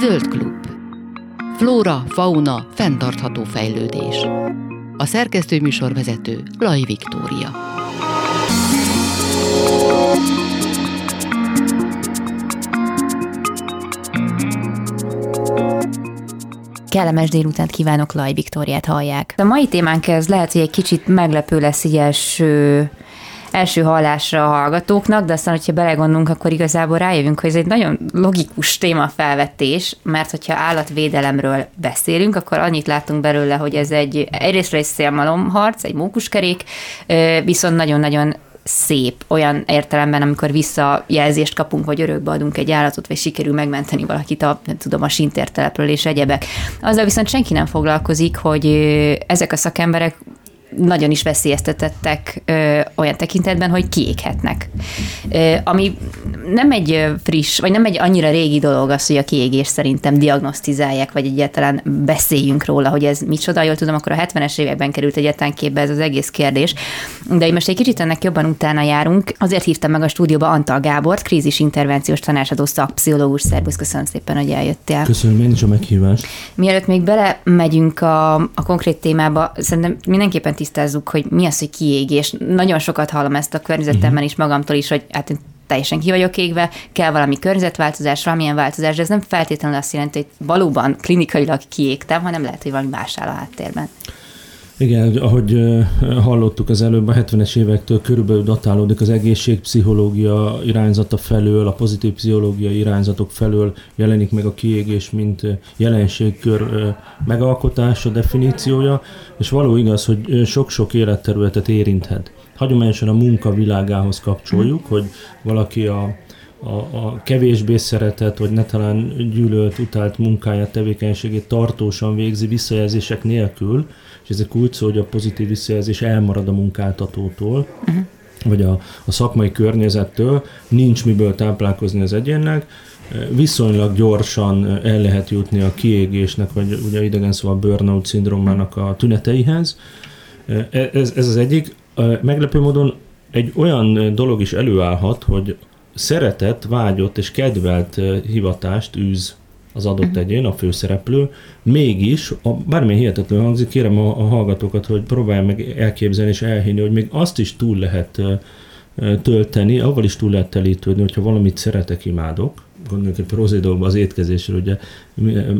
Zöld klub. Flóra, fauna, fenntartható fejlődés. A szerkesztő műsorvezető Laj Viktória. Kellemes délutánt kívánok, Laj Viktóriát hallják. A mai témánk ez lehet, hogy egy kicsit meglepő lesz így első első hallásra a hallgatóknak, de aztán, hogyha belegondolunk, akkor igazából rájövünk, hogy ez egy nagyon logikus témafelvetés, mert hogyha állatvédelemről beszélünk, akkor annyit látunk belőle, hogy ez egy egyrészt egy szélmalomharc, egy mókuskerék, viszont nagyon-nagyon szép olyan értelemben, amikor visszajelzést kapunk, vagy örökbe adunk egy állatot, vagy sikerül megmenteni valakit a, nem tudom, a sintértelepről és egyebek. Azzal viszont senki nem foglalkozik, hogy ezek a szakemberek nagyon is veszélyeztetettek ö, olyan tekintetben, hogy kiéghetnek. Ö, ami nem egy friss, vagy nem egy annyira régi dolog az, hogy a kiégés szerintem diagnosztizálják, vagy egyáltalán beszéljünk róla, hogy ez micsoda. Jól tudom, akkor a 70-es években került egyetlen képbe ez az egész kérdés. De én most egy kicsit ennek jobban utána járunk. Azért hívtam meg a stúdióba Antal Gábort, krízis intervenciós tanácsadó szakpszichológus. Szervusz, köszönöm szépen, hogy eljöttél. Köszönöm én is a meghívást. Mielőtt még belemegyünk a, a konkrét témába, szerintem mindenképpen tisztázzuk, hogy mi az, hogy kiégés. Nagyon sokat hallom ezt a környezetemben uh-huh. is magamtól is, hogy hát én teljesen ki vagyok égve, kell valami környezetváltozás, valamilyen változás, de ez nem feltétlenül azt jelenti, hogy valóban klinikailag kiégtem, hanem lehet, hogy valami más áll a háttérben. Igen, ahogy hallottuk az előbb, a 70-es évektől körülbelül datálódik az egészségpszichológia irányzata felől, a pozitív pszichológia irányzatok felől jelenik meg a kiégés, mint jelenségkör megalkotása, definíciója, és való igaz, hogy sok-sok életterületet érinthet. Hagyományosan a munka világához kapcsoljuk, hogy valaki a a, a kevésbé szeretett, vagy ne talán gyűlölt, utált munkáját, tevékenységét tartósan végzi visszajelzések nélkül, és ez egy kulcs hogy a pozitív visszajelzés elmarad a munkáltatótól, uh-huh. vagy a, a szakmai környezettől, nincs miből táplálkozni az egyénnek, viszonylag gyorsan el lehet jutni a kiégésnek, vagy ugye idegen szóval a burnout szindrómának a tüneteihez. Ez, ez az egyik. Meglepő módon egy olyan dolog is előállhat, hogy szeretett, vágyott és kedvelt hivatást űz az adott egyén, a főszereplő, mégis, a, bármilyen hihetetlen hangzik, kérem a, a hallgatókat, hogy próbálj meg elképzelni és elhinni, hogy még azt is túl lehet tölteni, avval is túl lehet telítődni, hogyha valamit szeretek, imádok, gondoljuk egy prozédokban az étkezésről, ugye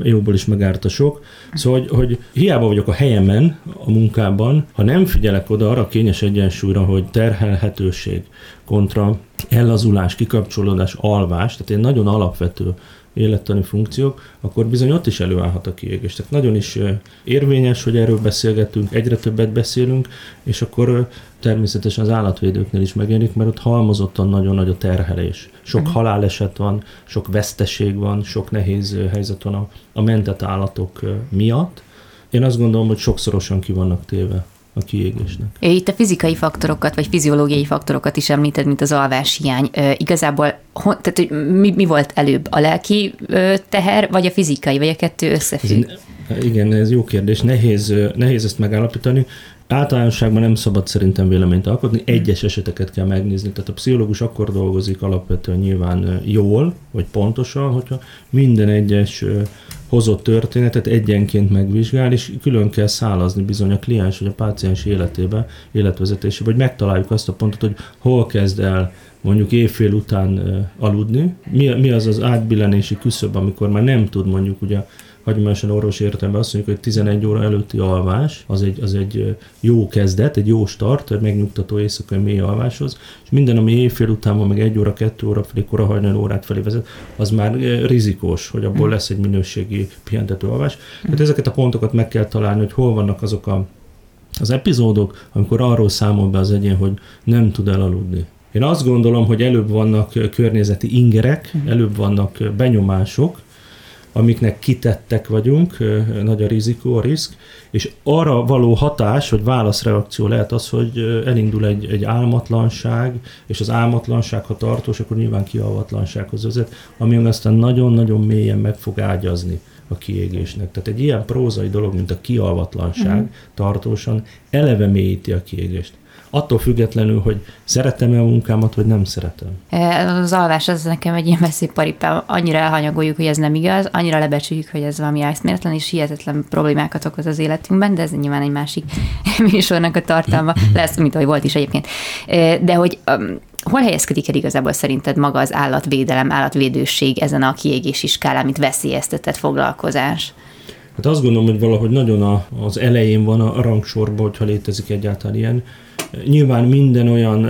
jóból is megárt a sok. Szóval, hogy, hogy hiába vagyok a helyemen, a munkában, ha nem figyelek oda arra a kényes egyensúlyra, hogy terhelhetőség kontra ellazulás, kikapcsolódás, alvás, tehát egy nagyon alapvető élettani funkciók, akkor bizony ott is előállhat a kiégés. Tehát nagyon is érvényes, hogy erről beszélgetünk, egyre többet beszélünk, és akkor természetesen az állatvédőknél is megjelenik, mert ott halmozottan nagyon nagy a terhelés. Sok uh-huh. haláleset van, sok veszteség van, sok nehéz helyzet van a, a mentett állatok miatt. Én azt gondolom, hogy sokszorosan ki vannak téve a kiégésnek. Itt a fizikai faktorokat, vagy fiziológiai faktorokat is említed, mint az alváshiány. E, igazából, tehát hogy mi, mi volt előbb, a lelki teher, vagy a fizikai, vagy a kettő összefügg? Ez, igen, ez jó kérdés. Nehéz, nehéz ezt megállapítani. Általánosságban nem szabad szerintem véleményt alkotni, egyes eseteket kell megnézni. Tehát a pszichológus akkor dolgozik alapvetően nyilván jól, vagy pontosan, hogyha minden egyes hozott történetet egyenként megvizsgál, és külön kell szálazni bizony a kliens vagy a páciens életébe, életvezetésébe, hogy megtaláljuk azt a pontot, hogy hol kezd el mondjuk évfél után aludni, mi, mi az az átbillenési küszöb, amikor már nem tud mondjuk ugye hagyományosan orvos értelemben azt mondjuk, hogy 11 óra előtti alvás az egy, az egy jó kezdet, egy jó start, egy megnyugtató éjszakai mély alváshoz, és minden, ami éjfél után van, meg egy óra, kettő óra felé, kora hajnal órát felé vezet, az már rizikós, hogy abból mm. lesz egy minőségi pihentető alvás. Tehát ezeket a pontokat meg kell találni, hogy hol vannak azok a az epizódok, amikor arról számol be az egyén, hogy nem tud elaludni. Én azt gondolom, hogy előbb vannak környezeti ingerek, mm. előbb vannak benyomások, amiknek kitettek vagyunk, nagy a rizikó, a risk, és arra való hatás, vagy válaszreakció lehet az, hogy elindul egy, egy álmatlanság, és az álmatlanság, ha tartós, akkor nyilván kialvatlansághoz vezet, ami aztán nagyon-nagyon mélyen meg fog ágyazni a kiégésnek. Tehát egy ilyen prózai dolog, mint a kialvatlanság uh-huh. tartósan eleve mélyíti a kiégést. Attól függetlenül, hogy szeretem-e a munkámat, vagy nem szeretem. E, az alvás az nekem egy ilyen veszélyparipám. Annyira elhanyagoljuk, hogy ez nem igaz, annyira lebecsüljük, hogy ez valami eszméletlen és hihetetlen problémákat okoz az életünkben, de ez nyilván egy másik műsornak a tartalma lesz, mint ahogy volt is egyébként. E, de hogy um, hol helyezkedik el igazából szerinted maga az állatvédelem, állatvédőség ezen a kiégési skálán, mint veszélyeztetett foglalkozás? Hát azt gondolom, hogy valahogy nagyon a, az elején van a rangsorban, hogyha létezik egyáltalán ilyen. Nyilván minden olyan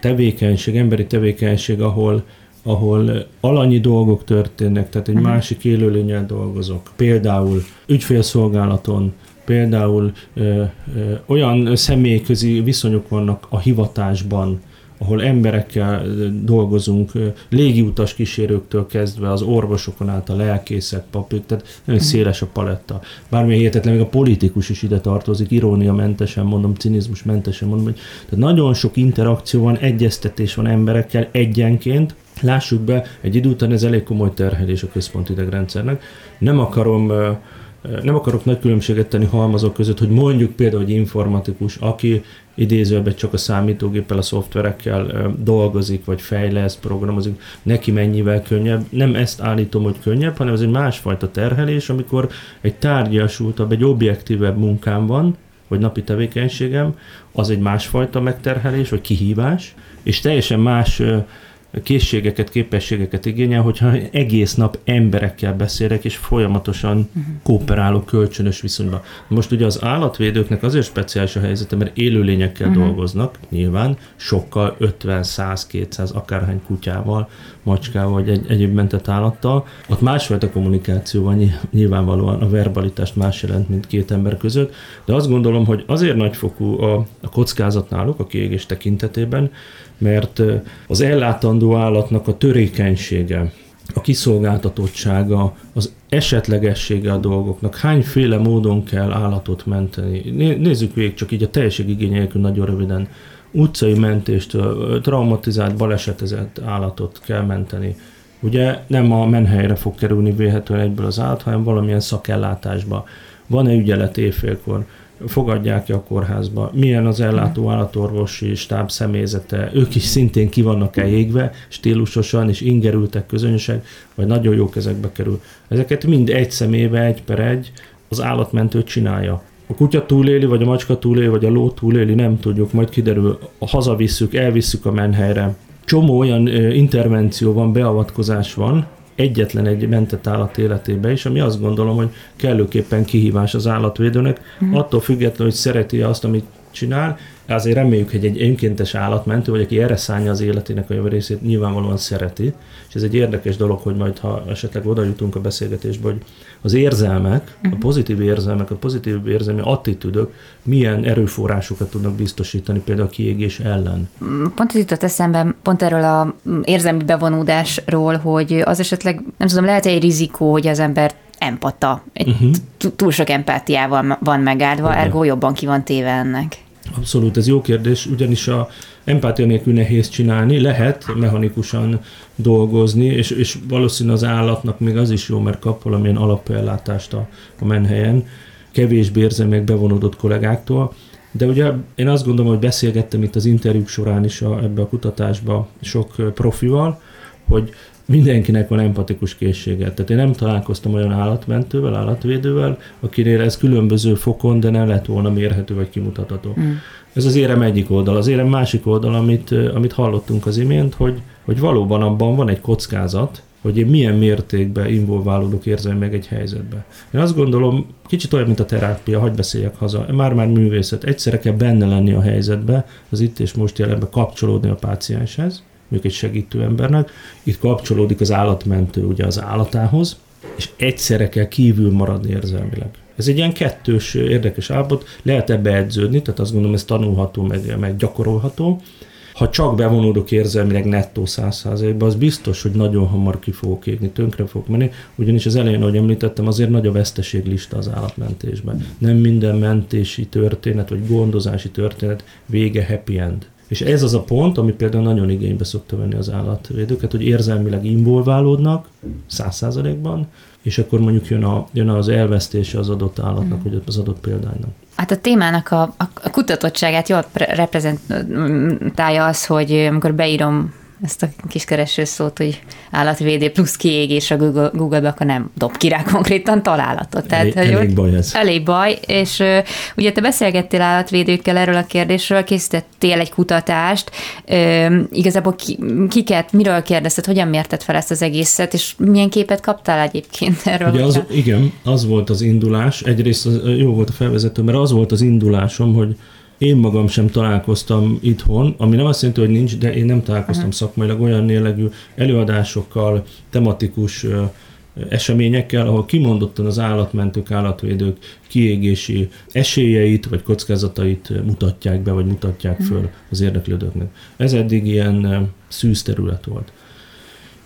tevékenység, emberi tevékenység, ahol, ahol alanyi dolgok történnek, tehát egy uh-huh. másik élőlényel dolgozok. Például ügyfélszolgálaton, például ö, ö, olyan személyközi viszonyok vannak a hivatásban, ahol emberekkel dolgozunk, légiutas kísérőktől kezdve az orvosokon át a lelkészek, papik, tehát nagyon mhm. széles a paletta. Bármilyen hihetetlen, még a politikus is ide tartozik, irónia mentesen mondom, cinizmus mentesen mondom, hogy tehát nagyon sok interakció van, egyeztetés van emberekkel egyenként, Lássuk be, egy idő után ez elég komoly terhelés a központi idegrendszernek. Nem akarom nem akarok nagy különbséget tenni halmazok között, hogy mondjuk például egy informatikus, aki idézőben csak a számítógéppel, a szoftverekkel dolgozik, vagy fejleszt, programozik, neki mennyivel könnyebb. Nem ezt állítom, hogy könnyebb, hanem ez egy másfajta terhelés, amikor egy tárgyasultabb, egy objektívebb munkám van, vagy napi tevékenységem, az egy másfajta megterhelés, vagy kihívás, és teljesen más készségeket, képességeket igényel, hogyha egész nap emberekkel beszélek, és folyamatosan uh-huh. kooperálok kölcsönös viszonyban. Most ugye az állatvédőknek azért speciális a helyzete, mert élőlényekkel uh-huh. dolgoznak, nyilván, sokkal 50, 100, 200, akárhány kutyával, macskával, vagy egy, egyéb mentett állattal. Ott másfajta kommunikáció van, nyilvánvalóan a verbalitást más jelent, mint két ember között, de azt gondolom, hogy azért nagyfokú a, a kockázat náluk a kiégés tekintetében, mert az ellátandó állatnak a törékenysége, a kiszolgáltatottsága, az esetlegessége a dolgoknak, hányféle módon kell állatot menteni. Nézzük végig csak így a teljesség igényelkül nagyon röviden. Utcai mentést, traumatizált, balesetezett állatot kell menteni. Ugye nem a menhelyre fog kerülni véhetően egyből az állat, hanem valamilyen szakellátásba. Van-e ügyelet éjfélkor? Fogadják-e a kórházba, milyen az ellátó állatorvosi stáb személyzete, ők is szintén ki vannak-e égve, stílusosan, és ingerültek közönség, vagy nagyon jó kezekbe kerül. Ezeket mind egy szemébe, egy per egy az állatmentő csinálja. A kutya túléli, vagy a macska túléli, vagy a ló túléli, nem tudjuk, majd kiderül, hazavisszük, elvisszük a menhelyre. Csomó olyan intervenció van, beavatkozás van, egyetlen egy mentett állat életébe is, ami azt gondolom, hogy kellőképpen kihívás az állatvédőnek, mm. attól függetlenül, hogy szereti azt, amit csinál, azért reméljük, hogy egy önkéntes állatmentő, vagy aki erre szállja az életének a jövő részét, nyilvánvalóan szereti. És ez egy érdekes dolog, hogy majd, ha esetleg oda jutunk a beszélgetésbe, hogy az érzelmek, a mhm. pozitív érzelmek, a pozitív érzelmi attitűdök milyen erőforrásokat tudnak biztosítani például a kiégés ellen. Pont ez jutott eszembe, pont erről a érzelmi bevonódásról, hogy az esetleg, nem tudom, lehet egy rizikó, hogy az ember empata, egy uh-huh. túl sok empátiával van megáldva, uh-huh. ergo jobban ki van téve ennek. Abszolút, ez jó kérdés, ugyanis a empátia nélkül nehéz csinálni, lehet mechanikusan dolgozni, és, és valószínűleg az állatnak még az is jó, mert kap valamilyen alapellátást a, a menhelyen, kevésbé érzem meg bevonódott kollégáktól, de ugye én azt gondolom, hogy beszélgettem itt az interjúk során is a, ebbe a kutatásba sok profival, hogy mindenkinek van empatikus készsége. Tehát én nem találkoztam olyan állatmentővel, állatvédővel, akinél ez különböző fokon, de nem lett volna mérhető vagy kimutatható. Mm. Ez az érem egyik oldal. Az érem másik oldal, amit, amit hallottunk az imént, hogy, hogy valóban abban van egy kockázat, hogy én milyen mértékben involválódok érzem meg egy helyzetbe. Én azt gondolom, kicsit olyan, mint a terápia, hagyj beszéljek haza, már-már művészet, egyszerre kell benne lenni a helyzetbe, az itt és most jelenben kapcsolódni a pácienshez, mondjuk egy segítő embernek, itt kapcsolódik az állatmentő ugye az állatához, és egyszerre kell kívül maradni érzelmileg. Ez egy ilyen kettős érdekes állapot, lehet ebbe edződni, tehát azt gondolom, ez tanulható, meg, meg gyakorolható. Ha csak bevonódok érzelmileg nettó száz százalékban, az biztos, hogy nagyon hamar ki fogok égni, tönkre fogok menni, ugyanis az elején, ahogy említettem, azért nagy a veszteséglista az állatmentésben. Nem minden mentési történet, vagy gondozási történet vége happy end És ez az a pont, ami például nagyon igénybe szokta venni az állatvédőket, hogy érzelmileg involválódnak száz százalékban, és akkor mondjuk jön, a, jön az elvesztése az adott állatnak, mm. vagy az adott példánynak. Hát a témának a, a, a kutatottságát jól reprezentálja az, hogy amikor beírom ezt a kis kereső szót, hogy állatvédő plusz kiégés a Google, Google-be, akkor nem dob ki rá konkrétan találatot. Tehát, elég, elég baj ez. Elég baj, és uh, ugye te beszélgettél állatvédőkkel erről a kérdésről, készítettél egy kutatást, igazából ki, kiket, miről kérdezted, hogyan mérted fel ezt az egészet, és milyen képet kaptál egyébként erről? Ugye az, igen, az volt az indulás, egyrészt az, jó volt a felvezető, mert az volt az indulásom, hogy én magam sem találkoztam itthon, ami nem azt jelenti, hogy nincs, de én nem találkoztam uh-huh. szakmailag olyan jellegű előadásokkal, tematikus eseményekkel, ahol kimondottan az állatmentők, állatvédők kiégési esélyeit vagy kockázatait mutatják be, vagy mutatják mhm. föl az érdeklődőknek. Ez eddig ilyen szűz terület volt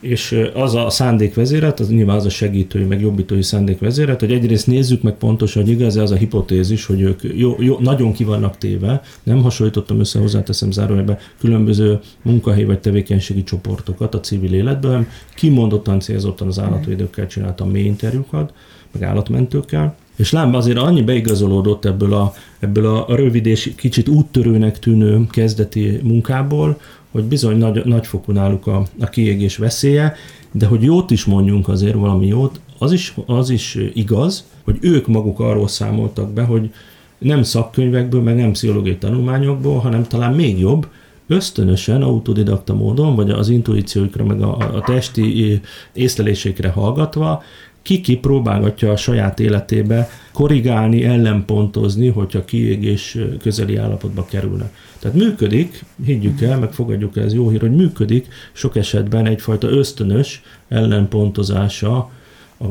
és az a szándékvezéret, az nyilván az a segítői, meg jobbítói szándékvezéret, hogy egyrészt nézzük meg pontosan, hogy igaz az a hipotézis, hogy ők jó, jó, nagyon ki vannak téve, nem hasonlítottam össze, hozzáteszem zárójelbe, különböző munkahely vagy tevékenységi csoportokat a civil életben, hanem kimondottan célzottan az állatvédőkkel csináltam mély interjúkat, meg állatmentőkkel, és lám azért annyi beigazolódott ebből a, ebből a rövid és kicsit úttörőnek tűnő kezdeti munkából, hogy bizony nagy, nagyfokú náluk a, a kiégés veszélye, de hogy jót is mondjunk azért valami jót, az is, az is igaz, hogy ők maguk arról számoltak be, hogy nem szakkönyvekből, meg nem pszichológiai tanulmányokból, hanem talán még jobb, ösztönösen, autodidakta módon, vagy az intuícióikra, meg a, a testi észlelésekre hallgatva, ki-ki próbálgatja a saját életébe korrigálni, ellenpontozni, hogyha kiégés közeli állapotba kerülnek. Tehát működik, higgyük el, meg fogadjuk ez jó hír, hogy működik sok esetben egyfajta ösztönös ellenpontozása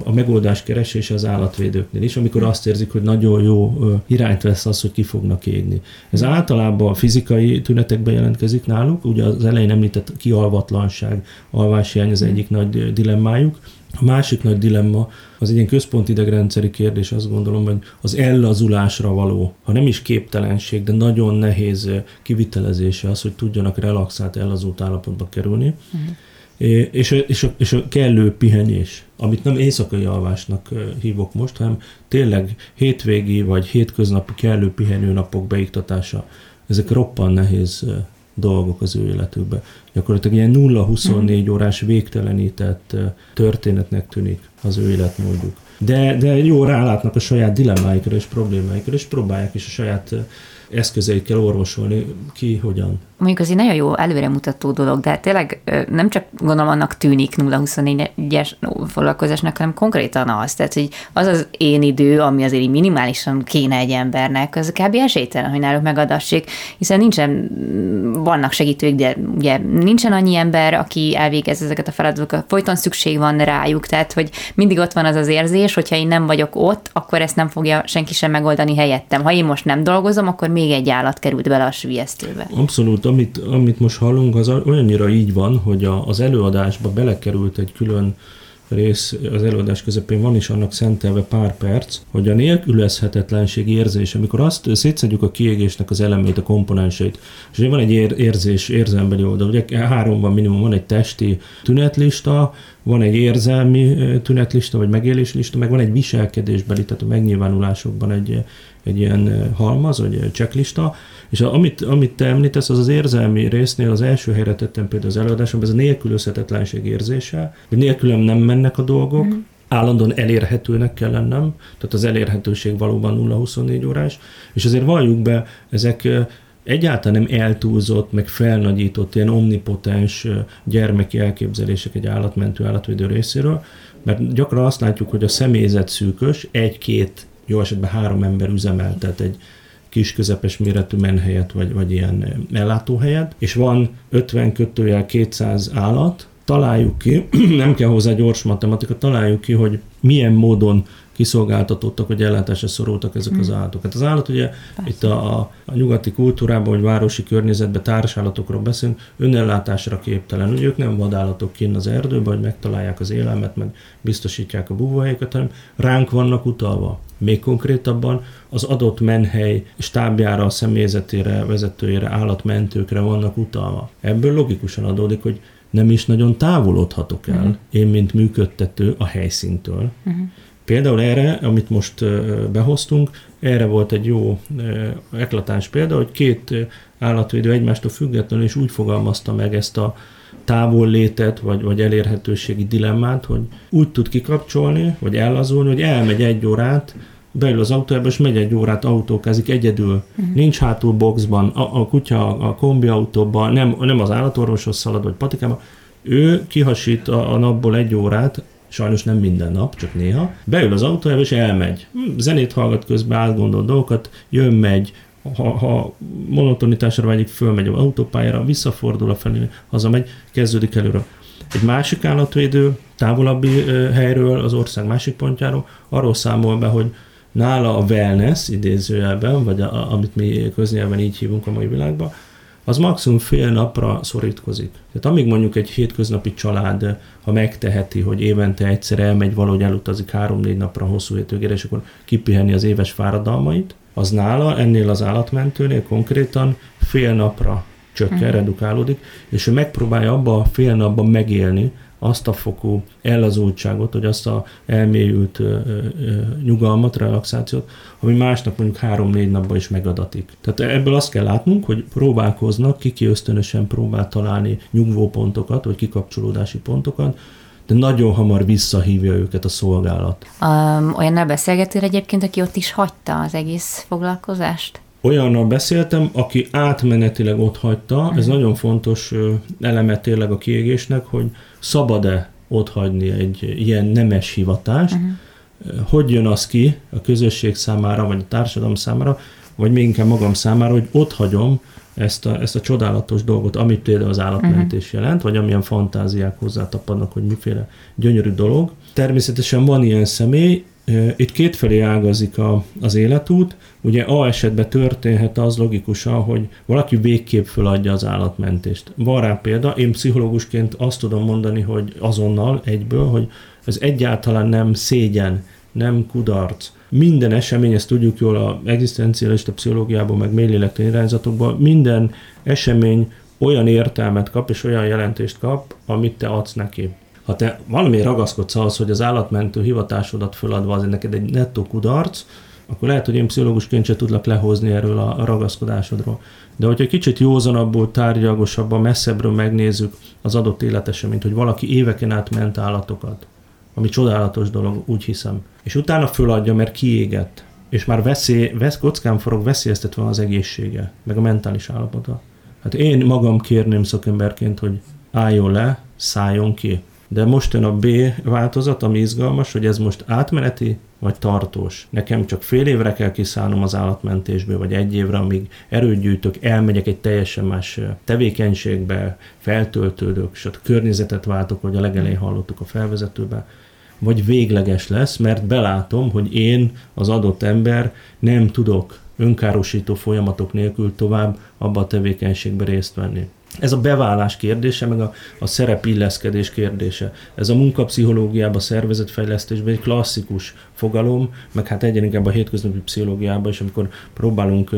a, megoldás keresése az állatvédőknél is, amikor azt érzik, hogy nagyon jó irányt vesz az, hogy ki fognak égni. Ez általában a fizikai tünetekben jelentkezik náluk, ugye az elején említett kialvatlanság, alváshiány az egyik nagy dilemmájuk, a másik nagy dilemma az egy ilyen központi idegrendszeri kérdés, azt gondolom, hogy az ellazulásra való, ha nem is képtelenség, de nagyon nehéz kivitelezése az, hogy tudjanak relaxált, ellazult állapotba kerülni. Uh-huh. És, és, a, és a kellő pihenés, amit nem éjszakai alvásnak hívok most, hanem tényleg hétvégi vagy hétköznapi kellő pihenőnapok beiktatása, ezek roppan nehéz dolgok az ő életükben. Gyakorlatilag ilyen 0-24 mhm. órás végtelenített történetnek tűnik az ő életmódjuk. De, de jó rálátnak a saját dilemmáikra és problémáikra, és próbálják is a saját eszközeikkel orvosolni, ki hogyan mondjuk az egy nagyon jó előremutató dolog, de tényleg nem csak gondolom annak tűnik 0-24-es foglalkozásnak, hanem konkrétan az, tehát hogy az az én idő, ami azért minimálisan kéne egy embernek, az kb. esélytelen, hogy náluk megadassék, hiszen nincsen, vannak segítők, de ugye nincsen annyi ember, aki elvégez ezeket a feladatokat, folyton szükség van rájuk, tehát hogy mindig ott van az az érzés, hogyha én nem vagyok ott, akkor ezt nem fogja senki sem megoldani helyettem. Ha én most nem dolgozom, akkor még egy állat került bele a sülyeztőbe. Abszolút amit, amit most hallunk, az olyannyira így van, hogy a, az előadásba belekerült egy külön rész az előadás közepén van is annak szentelve pár perc, hogy a nélkülözhetetlenség érzés, amikor azt szétszedjük a kiégésnek az elemét, a komponenseit, és van egy ér, érzés, érzelmbeli oldal, ugye három van minimum, van egy testi tünetlista, van egy érzelmi tünetlista, vagy megéléslista, meg van egy viselkedésbeli, tehát a megnyilvánulásokban egy, egy ilyen halmaz, vagy egy checklista, és amit, amit te említesz, az az érzelmi résznél az első helyre tettem például az előadásomban, ez a nélkülözhetetlenség érzése, hogy nélkülem nem mennek a dolgok, mm. állandóan elérhetőnek kell lennem, tehát az elérhetőség valóban 0-24 órás, és azért valljuk be, ezek egyáltalán nem eltúlzott, meg felnagyított, ilyen omnipotens gyermeki elképzelések egy állatmentő állatvédő részéről, mert gyakran azt látjuk, hogy a személyzet szűkös, egy-két, jó esetben három ember üzemeltet egy kis közepes méretű menhelyet, vagy, vagy ilyen ellátóhelyet, és van 50 kötőjel 200 állat, találjuk ki, nem kell hozzá gyors matematika, találjuk ki, hogy milyen módon kiszolgáltatottak, vagy ellátásra szorultak ezek hmm. az állatok. Hát az állat ugye Persze. itt a, a, a nyugati kultúrában, vagy városi környezetben társállatokról beszélünk, önellátásra képtelen. Ugye ők nem vadállatok kinn az erdőben, hogy megtalálják az élelmet, meg biztosítják a búvóhelyeket, hanem ránk vannak utalva. Még konkrétabban az adott menhely stábjára, személyzetére, vezetőjére, állatmentőkre vannak utalva. Ebből logikusan adódik, hogy nem is nagyon távolodhatok el, uh-huh. én, mint működtető a helyszíntől. Uh-huh. Például erre, amit most behoztunk, erre volt egy jó eklatáns példa, hogy két állatvédő egymástól függetlenül is úgy fogalmazta meg ezt a távol létet, vagy, vagy elérhetőségi dilemmát, hogy úgy tud kikapcsolni, vagy ellazulni, hogy elmegy egy órát, beül az autójába, és megy egy órát autókázik egyedül. Uh-huh. Nincs hátul boxban, a, a kutya a kombi autóban, nem, nem az állatorvoshoz szalad, vagy patikába. Ő kihasít a, a napból egy órát, sajnos nem minden nap, csak néha, beül az autójába és elmegy. Hm, zenét hallgat közben, átgondol dolgokat, jön, megy, ha, ha monotonitásra vágyik, fölmegy az autópályára, visszafordul a felé, hazamegy, kezdődik előre. Egy másik állatvédő távolabbi helyről, az ország másik pontjáról arról számol be, hogy nála a wellness idézőjelben, vagy a, amit mi köznyelven így hívunk a mai világban, az maximum fél napra szorítkozik. Tehát amíg mondjuk egy hétköznapi család, ha megteheti, hogy évente egyszer elmegy, valahogy elutazik három-négy napra hosszú hétőgére, és akkor kipihenni az éves fáradalmait, az nála, ennél az állatmentőnél konkrétan fél napra csökken, uh-huh. redukálódik, és ő megpróbálja abba a fél napban megélni azt a fokú ellazultságot, vagy azt a elmélyült ö, ö, nyugalmat, relaxációt, ami másnap mondjuk három-négy napban is megadatik. Tehát ebből azt kell látnunk, hogy próbálkoznak, kiki ösztönösen próbál találni nyugvópontokat, vagy kikapcsolódási pontokat, de nagyon hamar visszahívja őket a szolgálat. Um, olyannal beszélgettél egyébként, aki ott is hagyta az egész foglalkozást? Olyannal beszéltem, aki átmenetileg ott hagyta, ez nagyon fontos eleme tényleg a kiégésnek, hogy szabad-e ott hagyni egy ilyen nemes hivatást, uh-huh. hogy jön az ki a közösség számára, vagy a társadalom számára, vagy még inkább magam számára, hogy ott hagyom ezt a, ezt a csodálatos dolgot, amit például az állatmentés uh-huh. jelent, vagy amilyen fantáziák hozzátapadnak, hogy miféle gyönyörű dolog. Természetesen van ilyen személy, itt kétfelé ágazik a, az életút. Ugye A esetben történhet az logikusan, hogy valaki végképp föladja az állatmentést. Van rá példa, én pszichológusként azt tudom mondani, hogy azonnal egyből, hogy ez egyáltalán nem szégyen, nem kudarc. Minden esemény, ezt tudjuk jól a egzisztencialista pszichológiában, meg mélylélektani irányzatokban, minden esemény olyan értelmet kap és olyan jelentést kap, amit te adsz neki ha te valami ragaszkodsz ahhoz, hogy az állatmentő hivatásodat föladva az neked egy nettó kudarc, akkor lehet, hogy én pszichológusként sem tudlak lehozni erről a ragaszkodásodról. De hogyha kicsit józanabbul, tárgyalgosabban, messzebbről megnézzük az adott életeseményt, hogy valaki éveken át ment állatokat, ami csodálatos dolog, úgy hiszem. És utána föladja, mert kiégett, és már veszély, vesz, kockán forog, veszélyeztetve az egészsége, meg a mentális állapota. Hát én magam kérném szakemberként, hogy álljon le, szálljon ki, de most jön a B változat, ami izgalmas, hogy ez most átmeneti vagy tartós. Nekem csak fél évre kell kiszállnom az állatmentésből, vagy egy évre, amíg erőt gyűjtök, elmegyek egy teljesen más tevékenységbe, feltöltődök, és a környezetet váltok, hogy a legelején hallottuk a felvezetőbe, vagy végleges lesz, mert belátom, hogy én, az adott ember nem tudok önkárosító folyamatok nélkül tovább abba a tevékenységbe részt venni. Ez a beválás kérdése, meg a, a szerepilleszkedés kérdése. Ez a munkapszichológiában, a szervezetfejlesztésben egy klasszikus fogalom, meg hát egyen inkább a hétköznapi pszichológiában is, amikor próbálunk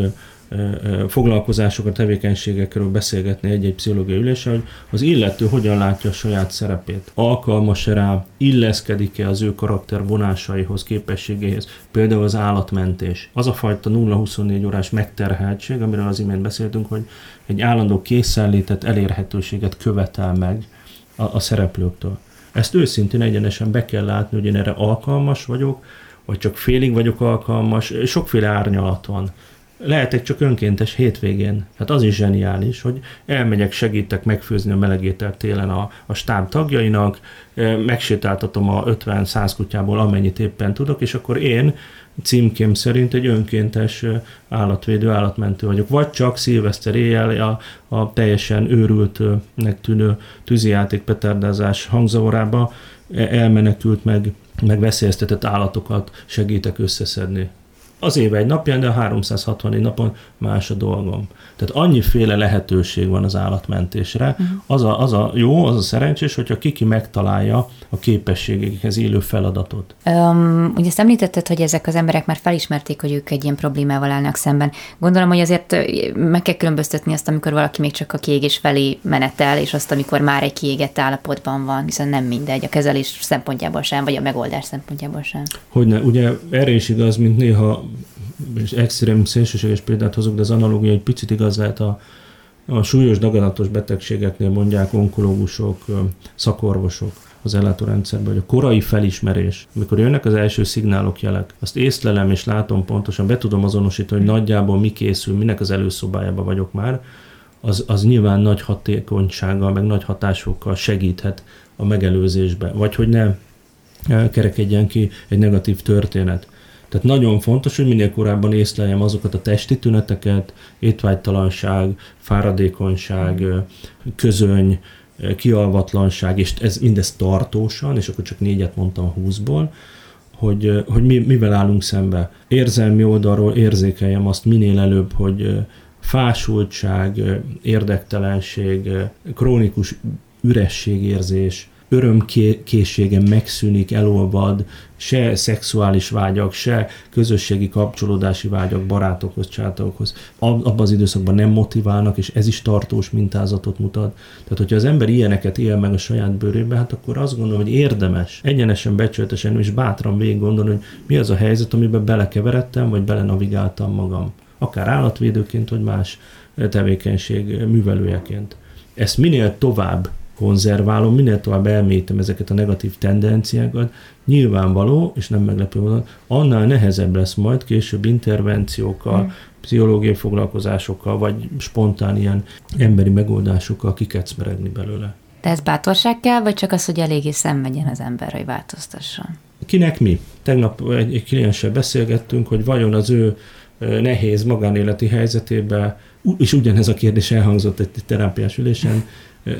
foglalkozásokat, tevékenységekről beszélgetni egy-egy pszichológiai ülésen, hogy az illető hogyan látja a saját szerepét. Alkalmas-e rá, illeszkedik-e az ő karakter vonásaihoz, képességéhez, például az állatmentés. Az a fajta 0-24 órás megterheltség, amiről az imént beszéltünk, hogy egy állandó készenlétet, elérhetőséget követel meg a, a szereplőktől. Ezt őszintén egyenesen be kell látni, hogy én erre alkalmas vagyok, vagy csak félig vagyok alkalmas, sokféle árnyalat van lehetek csak önkéntes hétvégén. Hát az is zseniális, hogy elmegyek, segítek megfőzni a melegételt télen a, a stáb tagjainak, megsétáltatom a 50-100 kutyából amennyit éppen tudok, és akkor én címkém szerint egy önkéntes állatvédő, állatmentő vagyok. Vagy csak szilveszter éjjel a, a teljesen őrültnek tűnő tűzijáték peterdázás hangzavorába elmenekült meg, meg veszélyeztetett állatokat segítek összeszedni az éve egy napján, de a 364 napon más a dolgom. Tehát annyiféle lehetőség van az állatmentésre. Uh-huh. Az, a, az a jó, az a szerencsés, hogyha kiki megtalálja a képességekhez élő feladatot. Um, ugye ezt említetted, hogy ezek az emberek már felismerték, hogy ők egy ilyen problémával állnak szemben. Gondolom, hogy azért meg kell különböztetni azt, amikor valaki még csak a kiégés felé menetel, és azt, amikor már egy kiégett állapotban van, hiszen nem mindegy a kezelés szempontjából sem, vagy a megoldás szempontjából sem. Hogyne, ugye erre is igaz, mint néha és extrém szélsőséges példát hozok, de az analógia egy picit igaz lehet a, a súlyos daganatos betegségeknél mondják onkológusok, szakorvosok az ellátórendszerben, hogy a korai felismerés, amikor jönnek az első szignálok, jelek, azt észlelem és látom pontosan, be tudom azonosítani, hogy nagyjából mi készül, minek az előszobájában vagyok már, az, az nyilván nagy hatékonysággal, meg nagy hatásokkal segíthet a megelőzésbe, vagy hogy ne kerekedjen ki egy negatív történet. Tehát nagyon fontos, hogy minél korábban észleljem azokat a testi tüneteket, étvágytalanság, fáradékonyság, közöny, kialvatlanság, és ez mindez tartósan, és akkor csak négyet mondtam a húszból, hogy, hogy mi, mivel állunk szembe. Érzelmi oldalról érzékeljem azt minél előbb, hogy fásultság, érdektelenség, krónikus ürességérzés, örömkészségem megszűnik, elolvad, se szexuális vágyak, se közösségi kapcsolódási vágyak barátokhoz, csátokhoz. Abban az időszakban nem motiválnak, és ez is tartós mintázatot mutat. Tehát, hogyha az ember ilyeneket él meg a saját bőrébe, hát akkor azt gondolom, hogy érdemes egyenesen, becsületesen és bátran végig gondolni, hogy mi az a helyzet, amiben belekeveredtem, vagy belenavigáltam magam. Akár állatvédőként, vagy más tevékenység művelőjeként. Ezt minél tovább konzerválom, minél tovább elmélyítem ezeket a negatív tendenciákat, nyilvánvaló, és nem meglepő módon, annál nehezebb lesz majd később intervenciókkal, mm. pszichológiai foglalkozásokkal, vagy spontán ilyen emberi megoldásokkal kikecmeregni belőle. De ez bátorság kell, vagy csak az, hogy eléggé szenvedjen az ember, hogy változtasson? Kinek mi? Tegnap egy, egy klienssel beszélgettünk, hogy vajon az ő nehéz magánéleti helyzetében, és ugyanez a kérdés elhangzott egy terápiás ülésen,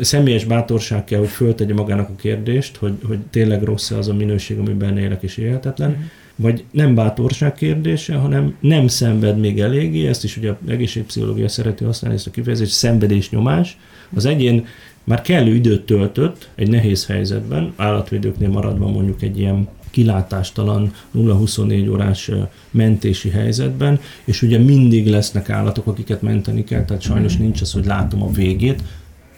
személyes bátorság kell, hogy föltegye magának a kérdést, hogy, hogy tényleg rossz az a minőség, amiben élek és élhetetlen, mm. vagy nem bátorság kérdése, hanem nem szenved még eléggé, ezt is ugye a egészségpszichológia szereti használni ezt a kifejezést, szenvedés nyomás. Az egyén már kellő időt töltött egy nehéz helyzetben, állatvédőknél maradva mondjuk egy ilyen kilátástalan 0-24 órás mentési helyzetben, és ugye mindig lesznek állatok, akiket menteni kell, tehát sajnos mm. nincs az, hogy látom a végét,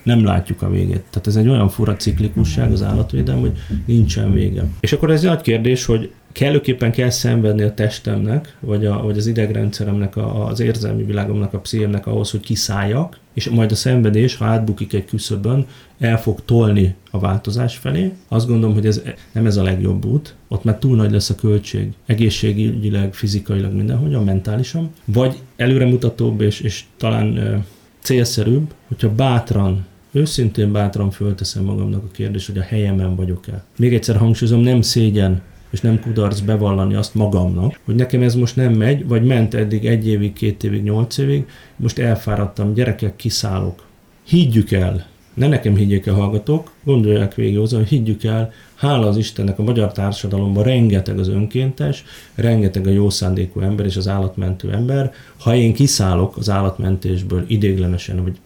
nem látjuk a végét. Tehát ez egy olyan fura ciklikusság az állatvédelem, hogy nincsen vége. És akkor ez egy kérdés, hogy kellőképpen kell szenvedni a testemnek, vagy, a, vagy az idegrendszeremnek, a, az érzelmi világomnak, a pszichémnek ahhoz, hogy kiszálljak, és majd a szenvedés, ha átbukik egy küszöbön, el fog tolni a változás felé. Azt gondolom, hogy ez nem ez a legjobb út, ott már túl nagy lesz a költség, egészségügyileg, fizikailag, mindenhogyan, mentálisan, vagy előremutatóbb és, és talán célszerűbb, hogyha bátran őszintén bátran fölteszem magamnak a kérdést, hogy a helyemen vagyok-e. Még egyszer hangsúlyozom, nem szégyen és nem kudarc bevallani azt magamnak, hogy nekem ez most nem megy, vagy ment eddig egy évig, két évig, nyolc évig, most elfáradtam, gyerekek, kiszállok. Higgyük el, ne nekem higgyék el hallgatók, gondolják végig hozzá, higgyük el, hála az Istennek a magyar társadalomban rengeteg az önkéntes, rengeteg a jó szándékú ember és az állatmentő ember. Ha én kiszállok az állatmentésből idéglenesen, vagy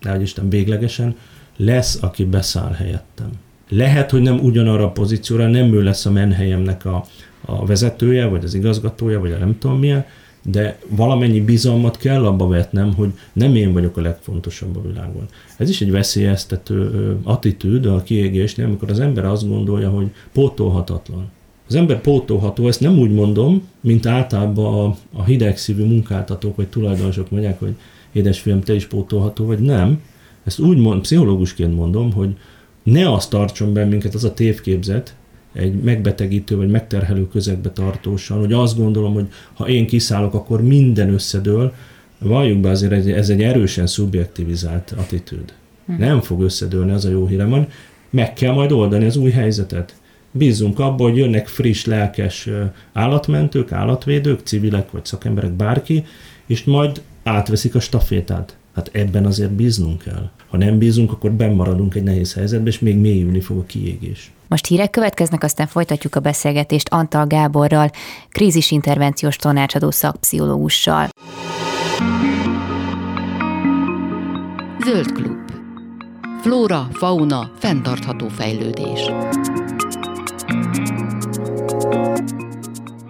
nehogy Isten véglegesen, lesz, aki beszáll helyettem. Lehet, hogy nem ugyanarra a pozícióra, nem ő lesz a menhelyemnek a, a vezetője, vagy az igazgatója, vagy a nem tudom milyen, de valamennyi bizalmat kell abba vetnem, hogy nem én vagyok a legfontosabb a világon. Ez is egy veszélyeztető attitűd a kiégésnél, amikor az ember azt gondolja, hogy pótolhatatlan. Az ember pótolható, ezt nem úgy mondom, mint általában a, a hidegszívű munkáltatók vagy tulajdonosok mondják, hogy édesfiam, te is pótolható vagy nem. Ezt úgy mond, pszichológusként mondom, hogy ne azt tartson be minket az a tévképzet, egy megbetegítő vagy megterhelő közegbe tartósan, hogy azt gondolom, hogy ha én kiszállok, akkor minden összedől, valljuk be azért, ez egy erősen szubjektivizált attitűd. Hm. Nem fog összedőlni, az a jó hírem van. Meg kell majd oldani az új helyzetet. Bízunk abban, hogy jönnek friss, lelkes állatmentők, állatvédők, civilek vagy szakemberek, bárki, és majd átveszik a stafétát. Hát ebben azért bíznunk kell. Ha nem bízunk, akkor bemaradunk egy nehéz helyzetbe, és még mélyülni fog a kiégés. Most hírek következnek, aztán folytatjuk a beszélgetést Antal Gáborral, krízisintervenciós tanácsadó szakpszichológussal. Zöld klub. Flóra, fauna, fenntartható fejlődés.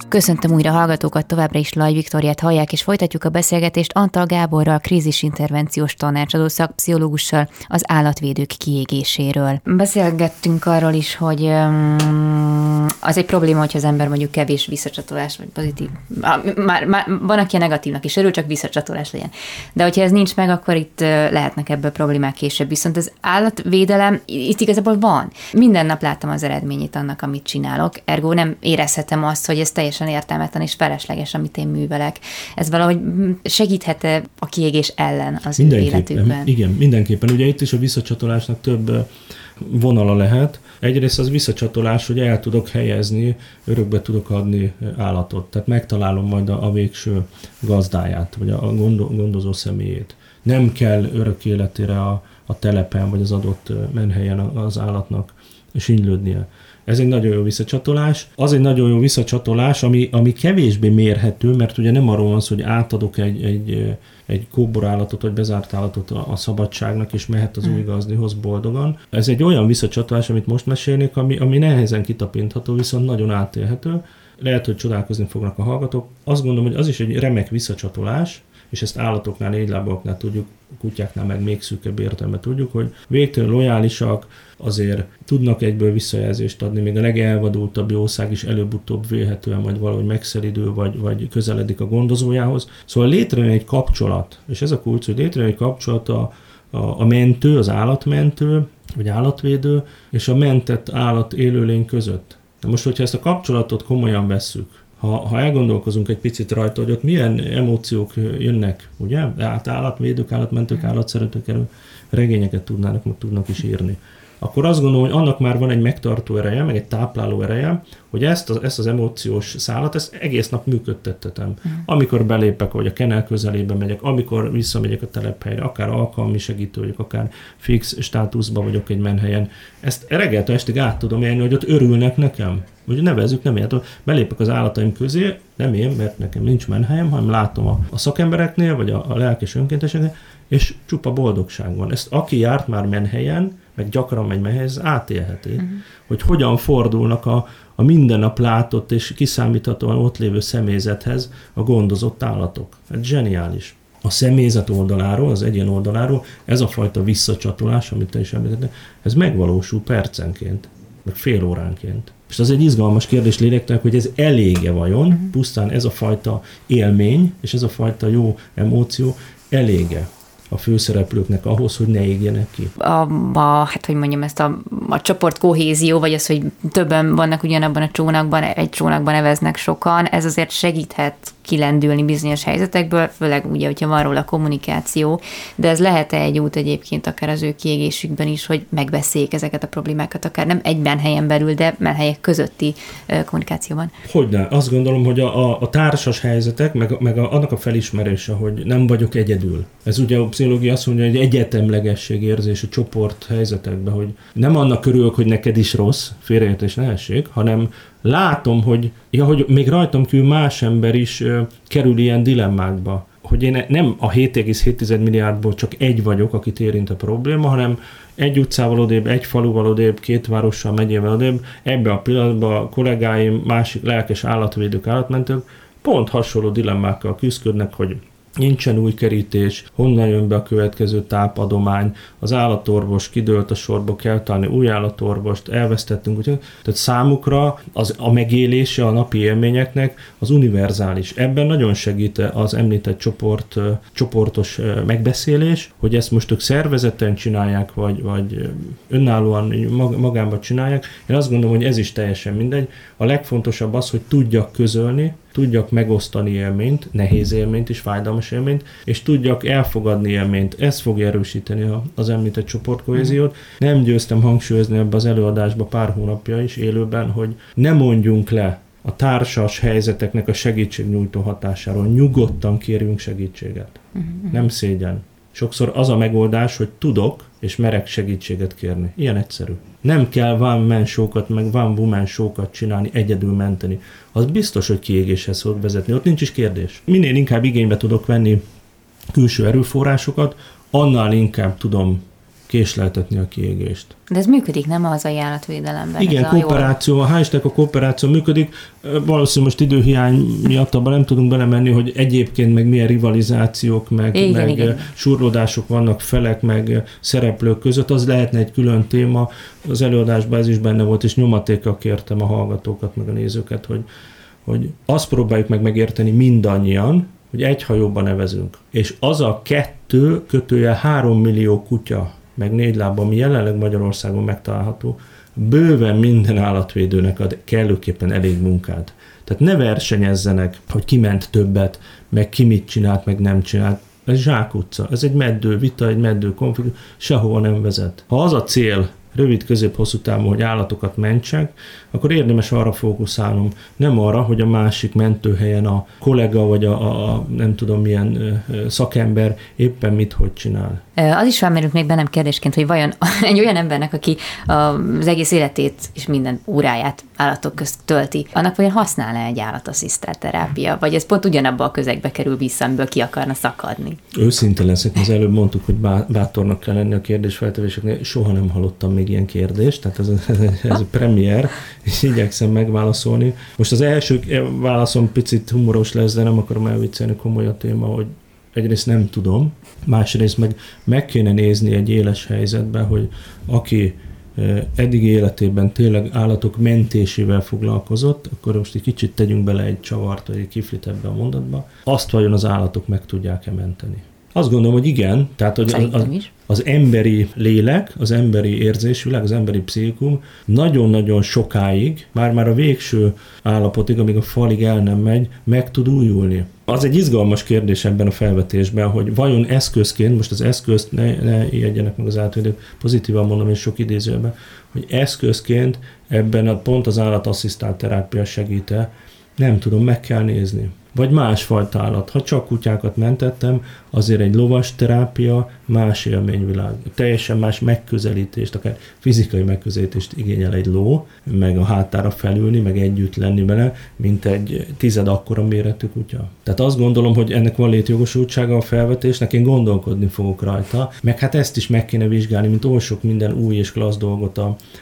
Köszöntöm újra hallgatókat, továbbra is Laj Viktoriát hallják, és folytatjuk a beszélgetést Antal Gáborral, krízisintervenciós tanácsadó szakpszichológussal az állatvédők kiégéséről. Beszélgettünk arról is, hogy um, az egy probléma, hogyha az ember mondjuk kevés visszacsatolás, vagy pozitív, már, már van, aki a negatívnak is örül, csak visszacsatolás legyen. De hogyha ez nincs meg, akkor itt lehetnek ebből problémák később. Viszont az állatvédelem itt igazából van. Minden nap láttam az eredményét annak, amit csinálok, ergo nem érezhetem azt, hogy ez teljesen teljesen értelmetlen és felesleges, amit én művelek. Ez valahogy segíthet a kiégés ellen az ő életükben? Igen, mindenképpen. Ugye itt is a visszacsatolásnak több vonala lehet. Egyrészt az visszacsatolás, hogy el tudok helyezni, örökbe tudok adni állatot. Tehát megtalálom majd a, a végső gazdáját, vagy a gondozó személyét. Nem kell örök életére a, a telepen, vagy az adott menhelyen az állatnak sinylődnie. Ez egy nagyon jó visszacsatolás. Az egy nagyon jó visszacsatolás, ami, ami kevésbé mérhető, mert ugye nem arról van szó, hogy átadok egy, egy, egy kóborállatot vagy bezárt állatot a, a szabadságnak, és mehet az új gazdihoz boldogan. Ez egy olyan visszacsatolás, amit most mesélnék, ami, ami nehezen kitapintható, viszont nagyon átélhető. Lehet, hogy csodálkozni fognak a hallgatók. Azt gondolom, hogy az is egy remek visszacsatolás, és ezt állatoknál, négylábaknál tudjuk, kutyáknál meg még szűkebb értelme tudjuk, hogy végtelen lojálisak, azért tudnak egyből visszajelzést adni, még a legelvadultabb jószág is előbb-utóbb vélhetően majd valahogy megszelidő, vagy, vagy közeledik a gondozójához. Szóval létrejön egy kapcsolat, és ez a kulcs, hogy létrejön egy kapcsolat a, a, a mentő, az állatmentő, vagy állatvédő, és a mentett állat élőlény között. Na most, hogyha ezt a kapcsolatot komolyan vesszük, ha, ha elgondolkozunk egy picit rajta, hogy ott milyen emóciók jönnek, ugye? Hát állatvédők, állatmentők, állatszeretők regényeket tudnának, meg tudnak is írni akkor azt gondolom, hogy annak már van egy megtartó ereje, meg egy tápláló ereje, hogy ezt az, ezt az emóciós szálat, ezt egész nap működtettetem. Uh-huh. Amikor belépek, vagy a kenel közelébe megyek, amikor visszamegyek a telephelyre, akár alkalmi segítő vagyok, akár fix státuszban vagyok egy menhelyen, ezt reggeltől estig át tudom élni, hogy ott örülnek nekem. Úgy nevezzük, nem értem. Belépek az állataim közé, nem én, mert nekem nincs menhelyem, hanem látom a, a szakembereknél, vagy a, a lelkes önkénteseknél, és csupa boldogság van. Ezt aki járt már menhelyen, meg gyakran megy menhelyen, átélheti, uh-huh. hogy hogyan fordulnak a, a minden nap látott és kiszámíthatóan ott lévő személyzethez a gondozott állatok. Ez zseniális. A személyzet oldaláról, az egyén oldaláról ez a fajta visszacsatolás, amit te is említettél, ez megvalósul percenként, meg fél óránként. És az egy izgalmas kérdés lélektek, hogy ez elége vajon, uh-huh. pusztán ez a fajta élmény, és ez a fajta jó emóció elége a főszereplőknek ahhoz, hogy ne égjenek ki? A, a hát hogy mondjam, ezt a, a csoport kohézió, vagy az, hogy többen vannak ugyanabban a csónakban, egy csónakban neveznek sokan, ez azért segíthet kilendülni bizonyos helyzetekből, főleg ugye, hogyha van róla kommunikáció, de ez lehet-e egy út egyébként akár az ő kiégésükben is, hogy megbeszéljék ezeket a problémákat, akár nem egyben helyen belül, de helyek közötti kommunikációban? Hogyne. Azt gondolom, hogy a, a, a társas helyzetek, meg, meg a, annak a felismerése, hogy nem vagyok egyedül. Ez ugye a pszichológia azt mondja, hogy egyetemlegesség érzés a csoport helyzetekben, hogy nem annak körülök, hogy neked is rossz, félreértés ne essék, hanem látom, hogy, ja, hogy még rajtam kívül más ember is ö, kerül ilyen dilemmákba hogy én nem a 7,7 milliárdból csak egy vagyok, akit érint a probléma, hanem egy utcával odébb, egy faluval odébb, két várossal, megyével odébb, ebbe a pillanatban a kollégáim, másik lelkes állatvédők, állatmentők pont hasonló dilemmákkal küzdködnek, hogy nincsen új kerítés, honnan jön be a következő tápadomány, az állatorvos kidőlt a sorba, kell találni új állatorvost, elvesztettünk, úgy, tehát számukra az, a megélése a napi élményeknek az univerzális. Ebben nagyon segít az említett csoport, csoportos megbeszélés, hogy ezt most ők szervezeten csinálják, vagy, vagy önállóan magában csinálják. Én azt gondolom, hogy ez is teljesen mindegy. A legfontosabb az, hogy tudjak közölni, tudjak megosztani élményt, nehéz élményt is, fájdalmas élményt, és tudjak elfogadni élményt. Ez fogja erősíteni az említett csoportkohéziót. Nem győztem hangsúlyozni ebbe az előadásba pár hónapja is élőben, hogy ne mondjunk le a társas helyzeteknek a segítségnyújtó hatásáról. Nyugodtan kérjünk segítséget. Uh-huh. Nem szégyen. Sokszor az a megoldás, hogy tudok, és merek segítséget kérni. Ilyen egyszerű. Nem kell van man show-kat, meg van woman show-kat csinálni, egyedül menteni. Az biztos, hogy kiégéshez fog vezetni. Ott nincs is kérdés. Minél inkább igénybe tudok venni külső erőforrásokat, annál inkább tudom késleltetni a kiégést. De ez működik, nem az ajánlatvédelemben? Igen, ez kooperáció, a hashtag a kooperáció működik. Valószínűleg most időhiány miatt abban nem tudunk belemenni, hogy egyébként meg milyen rivalizációk, meg, igen, meg igen. surlódások vannak felek, meg szereplők között. Az lehetne egy külön téma. Az előadásban ez is benne volt, és nyomatékkal kértem a hallgatókat, meg a nézőket, hogy, hogy azt próbáljuk meg megérteni mindannyian, hogy egy hajóban nevezünk. És az a kettő kötője három millió kutya, meg négy lábban, ami jelenleg Magyarországon megtalálható, bőven minden állatvédőnek ad kellőképpen elég munkát. Tehát ne versenyezzenek, hogy ki ment többet, meg ki mit csinált, meg nem csinált. Ez zsákutca, ez egy meddő vita, egy meddő konfliktus, sehova nem vezet. Ha az a cél, rövid, közép, hosszú távon, hogy állatokat mentsek, akkor érdemes arra fókuszálnom, nem arra, hogy a másik mentőhelyen a kollega vagy a, a, a nem tudom milyen szakember éppen mit, hogy csinál. Az is felmerült még bennem kérdésként, hogy vajon egy olyan embernek, aki az egész életét és minden óráját állatok közt tölti, annak vajon használ-e egy állatasszisztált terápia, vagy ez pont ugyanabba a közegbe kerül vissza, amiből ki akarna szakadni? Őszinte leszek, az előbb mondtuk, hogy bátornak kell lenni a kérdésfeltevéseknél, soha nem hallottam még ilyen kérdést, tehát ez, ez, ez a premier, és igyekszem megválaszolni. Most az első válaszom picit humoros lesz, de nem akarom elviccelni komoly a téma, hogy egyrészt nem tudom, másrészt meg meg kéne nézni egy éles helyzetben, hogy aki eddig életében tényleg állatok mentésével foglalkozott, akkor most egy kicsit tegyünk bele egy csavart, vagy egy kiflit ebbe a mondatba, azt vajon az állatok meg tudják-e menteni. Azt gondolom, hogy igen, tehát hogy az, az, az emberi lélek, az emberi érzésvilág, az emberi pszichikum nagyon-nagyon sokáig, már-már a végső állapotig, amíg a falig el nem megy, meg tud újulni. Az egy izgalmas kérdés ebben a felvetésben, hogy vajon eszközként, most az eszközt ne, ne ijedjenek meg az átvédők, pozitívan mondom, és sok idézőben, hogy eszközként ebben a pont az állatasszisztált terápia segíte, nem tudom, meg kell nézni vagy másfajta állat. Ha csak kutyákat mentettem, azért egy lovas terápia más élményvilág. Teljesen más megközelítést, akár fizikai megközelítést igényel egy ló, meg a hátára felülni, meg együtt lenni vele, mint egy tized akkora méretű kutya. Tehát azt gondolom, hogy ennek van létjogosultsága a felvetésnek, én gondolkodni fogok rajta, meg hát ezt is meg kéne vizsgálni, mint oly sok minden új és klassz dolgot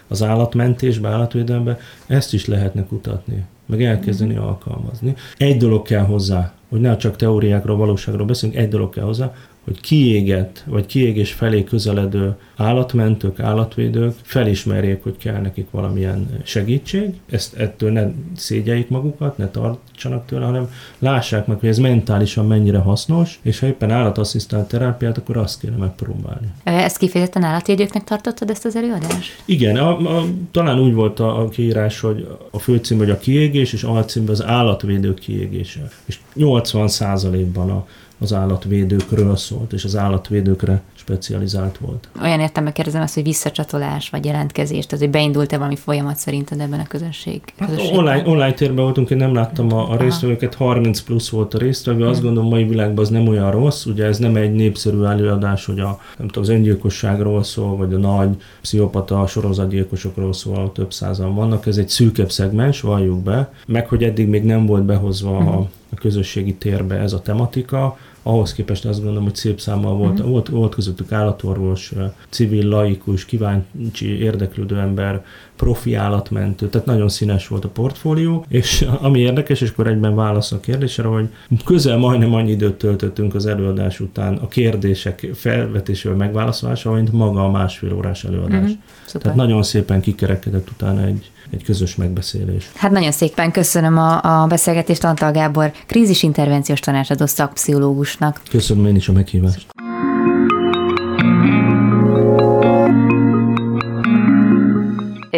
az állatmentésbe, állatvédelembe, ezt is lehetne kutatni meg elkezdeni alkalmazni. Egy dolog kell hozzá, hogy ne csak teóriákról, valóságról beszélünk, egy dolog kell hozzá, hogy kiégett, vagy kiégés felé közeledő állatmentők, állatvédők felismerjék, hogy kell nekik valamilyen segítség, ezt ettől ne szégyeljék magukat, ne tartsanak tőle, hanem lássák meg, hogy ez mentálisan mennyire hasznos, és ha éppen állatasszisztált terápiát, akkor azt kéne megpróbálni. Ezt kifejezetten állatvédőknek tartottad ezt az előadást? Igen, a, a, talán úgy volt a, a kiírás, hogy a főcím, hogy a kiégés, és alcímben az állatvédők kiégése. És 80 ban a az állatvédőkről szólt, és az állatvédőkre specializált volt. Olyan értem kérdezem azt, hogy visszacsatolás vagy jelentkezés, tehát hogy beindult-e valami folyamat szerinted ebben a közösség? Hát online, online térben voltunk, én nem láttam a, a résztvevőket, 30 plusz volt a résztvevő, hmm. azt gondolom mai világban az nem olyan rossz, ugye ez nem egy népszerű előadás, hogy a, nem tudom, az öngyilkosságról szól, vagy a nagy pszichopata sorozatgyilkosokról szól, több százan vannak, ez egy szűkebb szegmens, valljuk be, meg hogy eddig még nem volt behozva hmm. a, a közösségi térbe ez a tematika, ahhoz képest azt gondolom, hogy szép számmal volt, mm. volt, volt közöttük állatorvos, civil, laikus, kíváncsi, érdeklődő ember, profi állatmentő, tehát nagyon színes volt a portfólió, és ami érdekes, és akkor egyben válasz a kérdésre, hogy közel majdnem annyi időt töltöttünk az előadás után a kérdések felvetésével megválaszolásával, mint maga a másfél órás előadás. Mm-hmm. Tehát nagyon szépen kikerekedett utána egy, egy közös megbeszélés. Hát nagyon szépen köszönöm a, a beszélgetést Antal Gábor, krízisintervenciós tanácsadó szakpszichológusnak. Köszönöm én is a meghívást.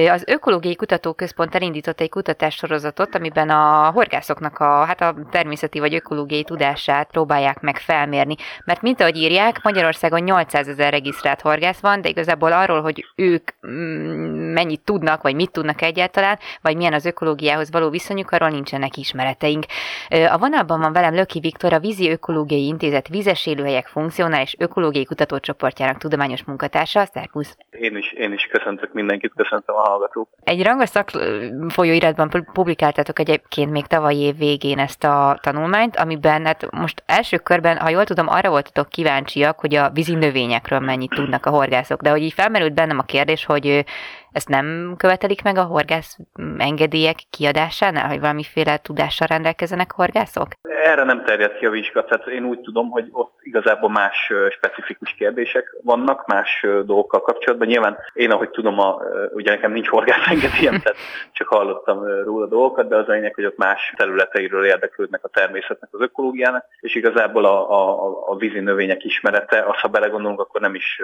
Az Ökológiai Kutatóközpont elindított egy kutatássorozatot, amiben a horgászoknak a, hát a természeti vagy ökológiai tudását próbálják meg felmérni. Mert mint ahogy írják, Magyarországon 800 ezer regisztrált horgász van, de igazából arról, hogy ők mm, mennyit tudnak, vagy mit tudnak egyáltalán, vagy milyen az ökológiához való viszonyuk, arról nincsenek ismereteink. A vonalban van velem Löki Viktor, a Vízi Ökológiai Intézet vizes élőhelyek funkcionális ökológiai kutatócsoportjának tudományos munkatársa. Szervusz! Én is, én is köszöntök mindenkit, köszöntöm a hallgatók. Egy rangos szakfolyóiratban publikáltatok egyébként még tavaly év végén ezt a tanulmányt, amiben hát most első körben, ha jól tudom, arra voltatok kíváncsiak, hogy a vízi növényekről mennyit tudnak a horgászok, de hogy így felmerült bennem a kérdés, hogy ezt nem követelik meg a horgász engedélyek kiadásánál, hogy valamiféle tudással rendelkezenek horgászok? Erre nem terjed ki a vizsga, tehát én úgy tudom, hogy ott igazából más specifikus kérdések vannak, más dolgokkal kapcsolatban. Nyilván én, ahogy tudom, a, ugye nekem nincs horgász engedélyem, tehát csak hallottam róla dolgokat, de az a lényeg, hogy ott más területeiről érdeklődnek a természetnek, az ökológiának, és igazából a, a, a vízi növények ismerete, azt ha belegondolunk, akkor nem is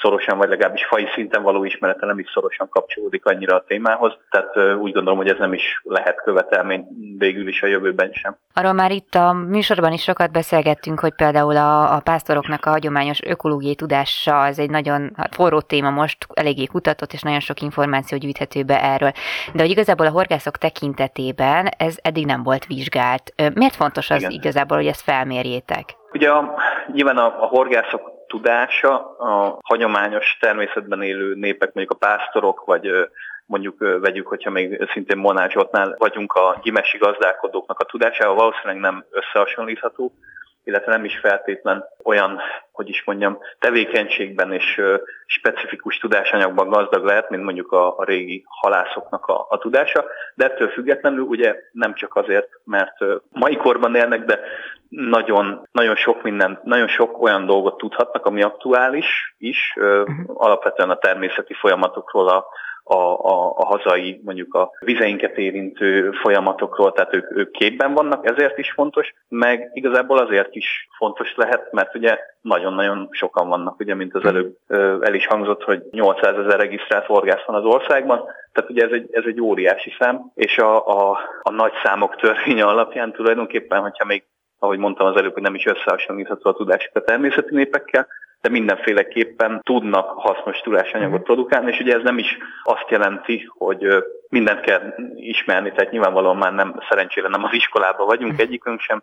szorosan, vagy legalábbis fai szinten való ismerete nem is szorosan kapcsolódik annyira a témához, tehát úgy gondolom, hogy ez nem is lehet követelmény végül is a jövőben sem. Arról már itt a műsorban is sokat beszélgettünk, hogy például a, a pásztoroknak a hagyományos ökológiai tudása az egy nagyon hát forró téma most, eléggé kutatott, és nagyon sok információ gyűjthető be erről. De hogy igazából a horgászok tekintetében ez eddig nem volt vizsgált. Miért fontos az Igen. igazából, hogy ezt felmérjétek? Ugye a, nyilván a, a horgászok tudása a hagyományos természetben élő népek, mondjuk a pásztorok, vagy mondjuk vegyük, hogyha még szintén Monácsotnál vagyunk a gyimesi gazdálkodóknak a tudásával, valószínűleg nem összehasonlítható, illetve nem is feltétlen olyan, hogy is mondjam, tevékenységben és specifikus tudásanyagban gazdag lehet, mint mondjuk a, a régi halászoknak a, a tudása, de ettől függetlenül ugye nem csak azért, mert mai korban élnek, de nagyon, nagyon sok minden, nagyon sok olyan dolgot tudhatnak, ami aktuális is, uh-huh. alapvetően a természeti folyamatokról, a, a, a, a hazai, mondjuk a vizeinket érintő folyamatokról, tehát ők, ők képben vannak, ezért is fontos, meg igazából azért is fontos lehet, mert ugye nagyon-nagyon sokan vannak, ugye, mint az előbb el is hangzott, hogy 800 ezer regisztrált horgász van az országban, tehát ugye ez egy, ez egy óriási szám, és a, a, a nagy számok törvénye alapján tulajdonképpen, hogyha még ahogy mondtam az előbb, hogy nem is összehasonlítható a tudásuk a természeti népekkel, de mindenféleképpen tudnak hasznos tudásanyagot mhm. produkálni, és ugye ez nem is azt jelenti, hogy mindent kell ismerni, tehát nyilvánvalóan már nem, szerencsére nem az iskolában vagyunk mhm. egyikünk sem,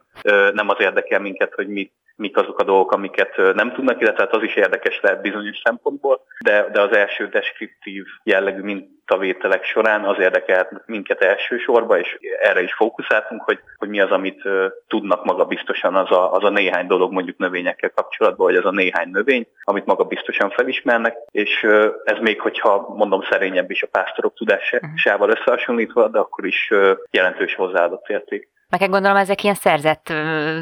nem az érdekel minket, hogy mit mik azok a dolgok, amiket nem tudnak, illetve hát az is érdekes lehet bizonyos szempontból, de, de az első deskriptív jellegű mintavételek során az érdekelt minket elsősorban, és erre is fókuszáltunk, hogy, hogy mi az, amit tudnak maga biztosan az a, az a néhány dolog mondjuk növényekkel kapcsolatban, vagy az a néhány növény, amit maga biztosan felismernek, és ez még, hogyha mondom szerényebb is a pásztorok tudásával összehasonlítva, de akkor is jelentős hozzáadott érték. Meg gondolom, ezek ilyen szerzett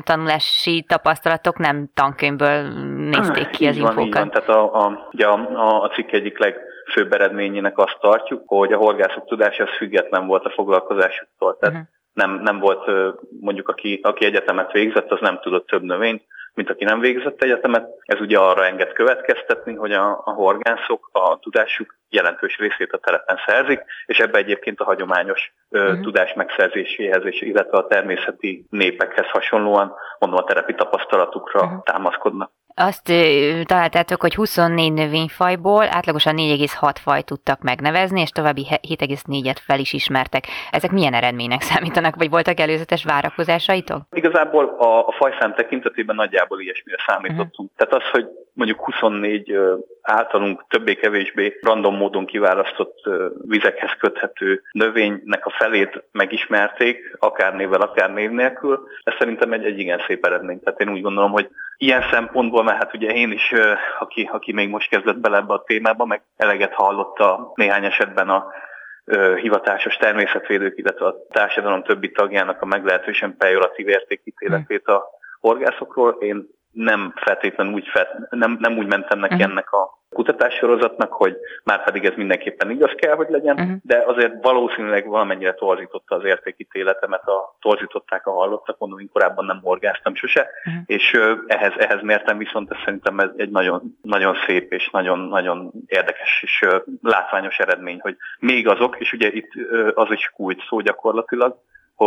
tanulási tapasztalatok, nem tankönyvből nézték ki az infókat. Így van, tehát a, a, ugye a, a cikk egyik legfőbb eredményének azt tartjuk, hogy a horgászok tudása az független volt a foglalkozásuktól. Tehát uh-huh. nem, nem volt mondjuk, aki, aki egyetemet végzett, az nem tudott több növényt, mint aki nem végzett egyetemet. Ez ugye arra enged következtetni, hogy a, a horgászok a tudásuk jelentős részét a telepen szerzik, és ebbe egyébként a hagyományos uh-huh. tudás megszerzéséhez, és illetve a természeti népekhez hasonlóan, mondom a terepi tapasztalatukra uh-huh. támaszkodnak. Azt találtátok, hogy 24 növényfajból átlagosan 4,6 faj tudtak megnevezni, és további 7,4-et fel is ismertek. Ezek milyen eredménynek számítanak, vagy voltak előzetes várakozásaitok? Igazából a, a fajszám tekintetében nagyjából ilyesmire számítottunk. Uh-huh. Tehát az, hogy mondjuk 24 általunk többé-kevésbé random módon kiválasztott vizekhez köthető növénynek a felét megismerték, akár névvel, akár név nélkül. Ez szerintem egy, egy igen szép eredmény. Tehát én úgy gondolom, hogy ilyen szempontból, mert hát ugye én is, aki, aki még most kezdett bele ebbe a témába, meg eleget hallotta néhány esetben a hivatásos természetvédők, illetve a társadalom többi tagjának a meglehetősen pejoratív értékítéletét a horgászokról. Én nem feltétlenül úgy, fel, nem, nem úgy mentem neki uh-huh. ennek a kutatássorozatnak, hogy már pedig ez mindenképpen igaz kell, hogy legyen, uh-huh. de azért valószínűleg valamennyire torzította az értékítéletemet, a, torzították a hallottak, mondom, én korábban nem horgáztam sose, uh-huh. és ehhez, ehhez mértem viszont ez szerintem ez egy nagyon, nagyon szép és nagyon, nagyon érdekes és látványos eredmény, hogy még azok, és ugye itt az is kulcs szó gyakorlatilag,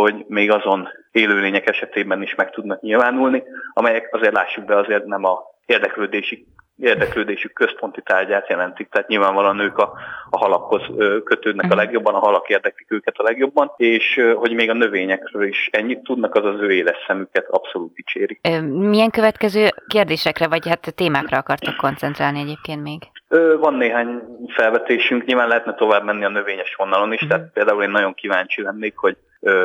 hogy még azon élőlények esetében is meg tudnak nyilvánulni, amelyek azért lássuk be azért nem a érdeklődési érdeklődésük központi tárgyát jelentik, tehát nyilvánvalóan ők a, a halakhoz kötődnek a mhm. legjobban, a halak érdeklik őket a legjobban, és hogy még a növényekről is ennyit tudnak, az az ő éles szemüket abszolút dicséri. Milyen következő kérdésekre, vagy hát témákra akartok koncentrálni egyébként még? Van néhány felvetésünk, nyilván lehetne tovább menni a növényes vonalon is, tehát például én nagyon kíváncsi lennék, hogy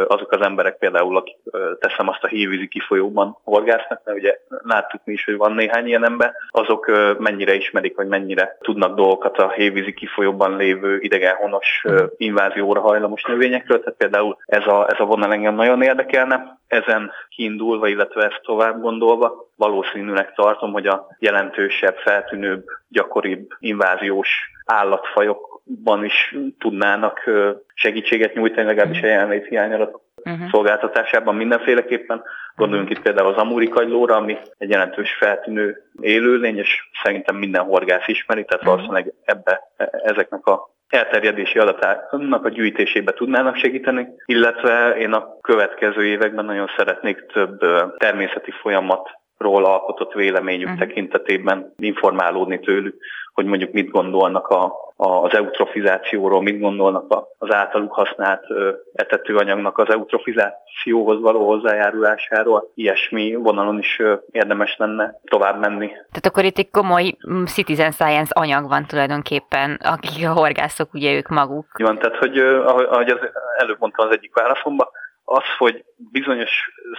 azok az emberek például, akik teszem azt a hívvízi kifolyóban horgásznak, mert ugye láttuk mi is, hogy van néhány ilyen ember, azok mennyire ismerik, vagy mennyire tudnak dolgokat a hévízi kifolyóban lévő idegenhonos invázióra hajlamos növényekről, tehát például ez a, ez a vonal engem nagyon érdekelne. Ezen kiindulva, illetve ezt tovább gondolva, valószínűleg tartom, hogy a jelentősebb, feltűnőbb, gyakoribb inváziós állatfajok ban is tudnának segítséget nyújtani, legalábbis a jelenlét hiányadatok uh-huh. szolgáltatásában mindenféleképpen. Gondoljunk itt például az amúri kagylóra, ami egy jelentős feltűnő élőlény, és szerintem minden horgász ismeri, tehát uh-huh. valószínűleg ebbe, e, ezeknek a elterjedési adatának a gyűjtésébe tudnának segíteni, illetve én a következő években nagyon szeretnék több természeti folyamatról alkotott véleményük uh-huh. tekintetében informálódni tőlük, hogy mondjuk mit gondolnak a, a, az eutrofizációról, mit gondolnak az általuk használt etetőanyagnak az eutrofizációhoz való hozzájárulásáról. Ilyesmi vonalon is érdemes lenne tovább menni. Tehát akkor itt egy komoly mm, citizen science anyag van tulajdonképpen, akik a horgászok, ugye ők maguk. Van, tehát hogy ahogy az előbb mondtam az egyik válaszomban, az, hogy bizonyos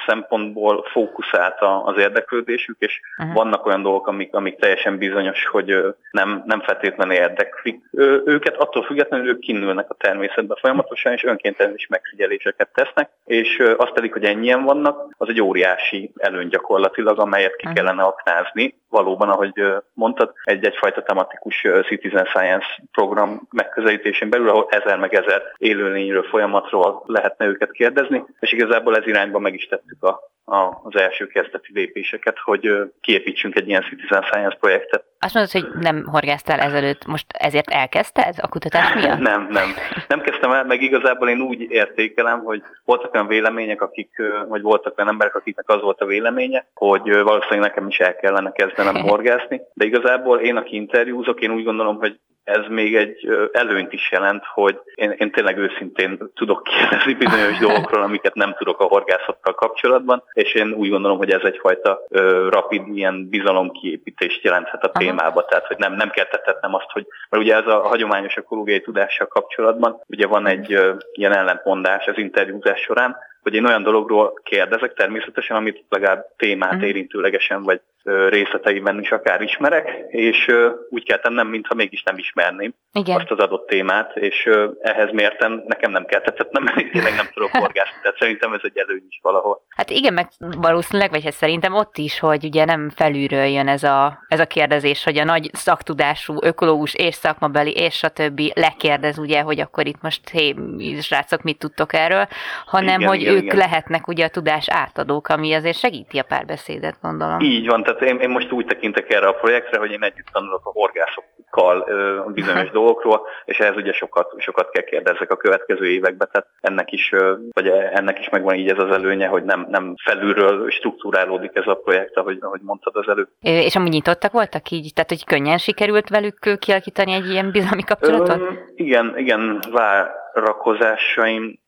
szempontból fókuszált az érdeklődésük, és uh-huh. vannak olyan dolgok, amik, amik teljesen bizonyos, hogy nem, nem feltétlenül érdeklik őket, attól függetlenül ők kinülnek a természetbe folyamatosan, és önkéntelen is megfigyeléseket tesznek, és az pedig, hogy ennyien vannak, az egy óriási előny gyakorlatilag, amelyet ki kellene aknázni. Valóban, ahogy mondtad, egy egyfajta tematikus Citizen Science program megközelítésén belül, ahol ezer meg ezer élőlényről, folyamatról lehetne őket kérdezni, és igazából ez irányba meg is tettük a, az első kezdeti lépéseket, hogy kiépítsünk egy ilyen Citizen Science projektet. Azt mondod, hogy nem horgáztál ezelőtt, most ezért elkezdted a kutatás miatt? nem, nem. Nem kezdtem el, meg igazából én úgy értékelem, hogy voltak olyan vélemények, akik, vagy voltak olyan emberek, akiknek az volt a véleménye, hogy valószínűleg nekem is el kellene kezdenem horgászni, de igazából én, aki interjúzok, én úgy gondolom, hogy ez még egy előnyt is jelent, hogy én, én tényleg őszintén tudok kérdezni bizonyos dolgokról, amiket nem tudok a horgászattal kapcsolatban, és én úgy gondolom, hogy ez egyfajta ö, rapid ilyen bizalomkiépítést jelenthet a témába, tehát hogy nem, nem kell tetetnem azt, hogy, mert ugye ez a hagyományos ökológiai tudással kapcsolatban, ugye van egy ö, ilyen ellentmondás az interjúzás során, hogy én olyan dologról kérdezek természetesen, amit legalább témát mhm. érintőlegesen vagy részleteiben is akár ismerek, és úgy kell tennem, mintha mégis nem ismerném Igen. azt az adott témát, és ehhez mérten nekem nem kell nem, mert tényleg nem tudok horgászni, tehát szerintem ez egy előny is valahol. Hát igen, meg valószínűleg, vagy hát szerintem ott is, hogy ugye nem felülről jön ez a, ez a kérdezés, hogy a nagy szaktudású ökológus és szakmabeli és a többi lekérdez ugye, hogy akkor itt most hé, srácok, mit tudtok erről, hanem igen, hogy igen, ők igen. lehetnek ugye a tudás átadók, ami azért segíti a párbeszédet, gondolom. Így van, tehát én, én most úgy tekintek erre a projektre, hogy én együtt tanulok a horgászokkal ö, bizonyos dolgokról, és ehhez ugye sokat, sokat kell kérdezzek a következő években, tehát ennek is, ö, vagy ennek is megvan így ez az előnye, hogy nem, nem felülről struktúrálódik ez a projekt, ahogy, ahogy mondtad az előbb. És amúgy nyitottak voltak így? Tehát, hogy könnyen sikerült velük kialakítani egy ilyen bizalmi kapcsolatot? Ö, igen, igen, várakozásaim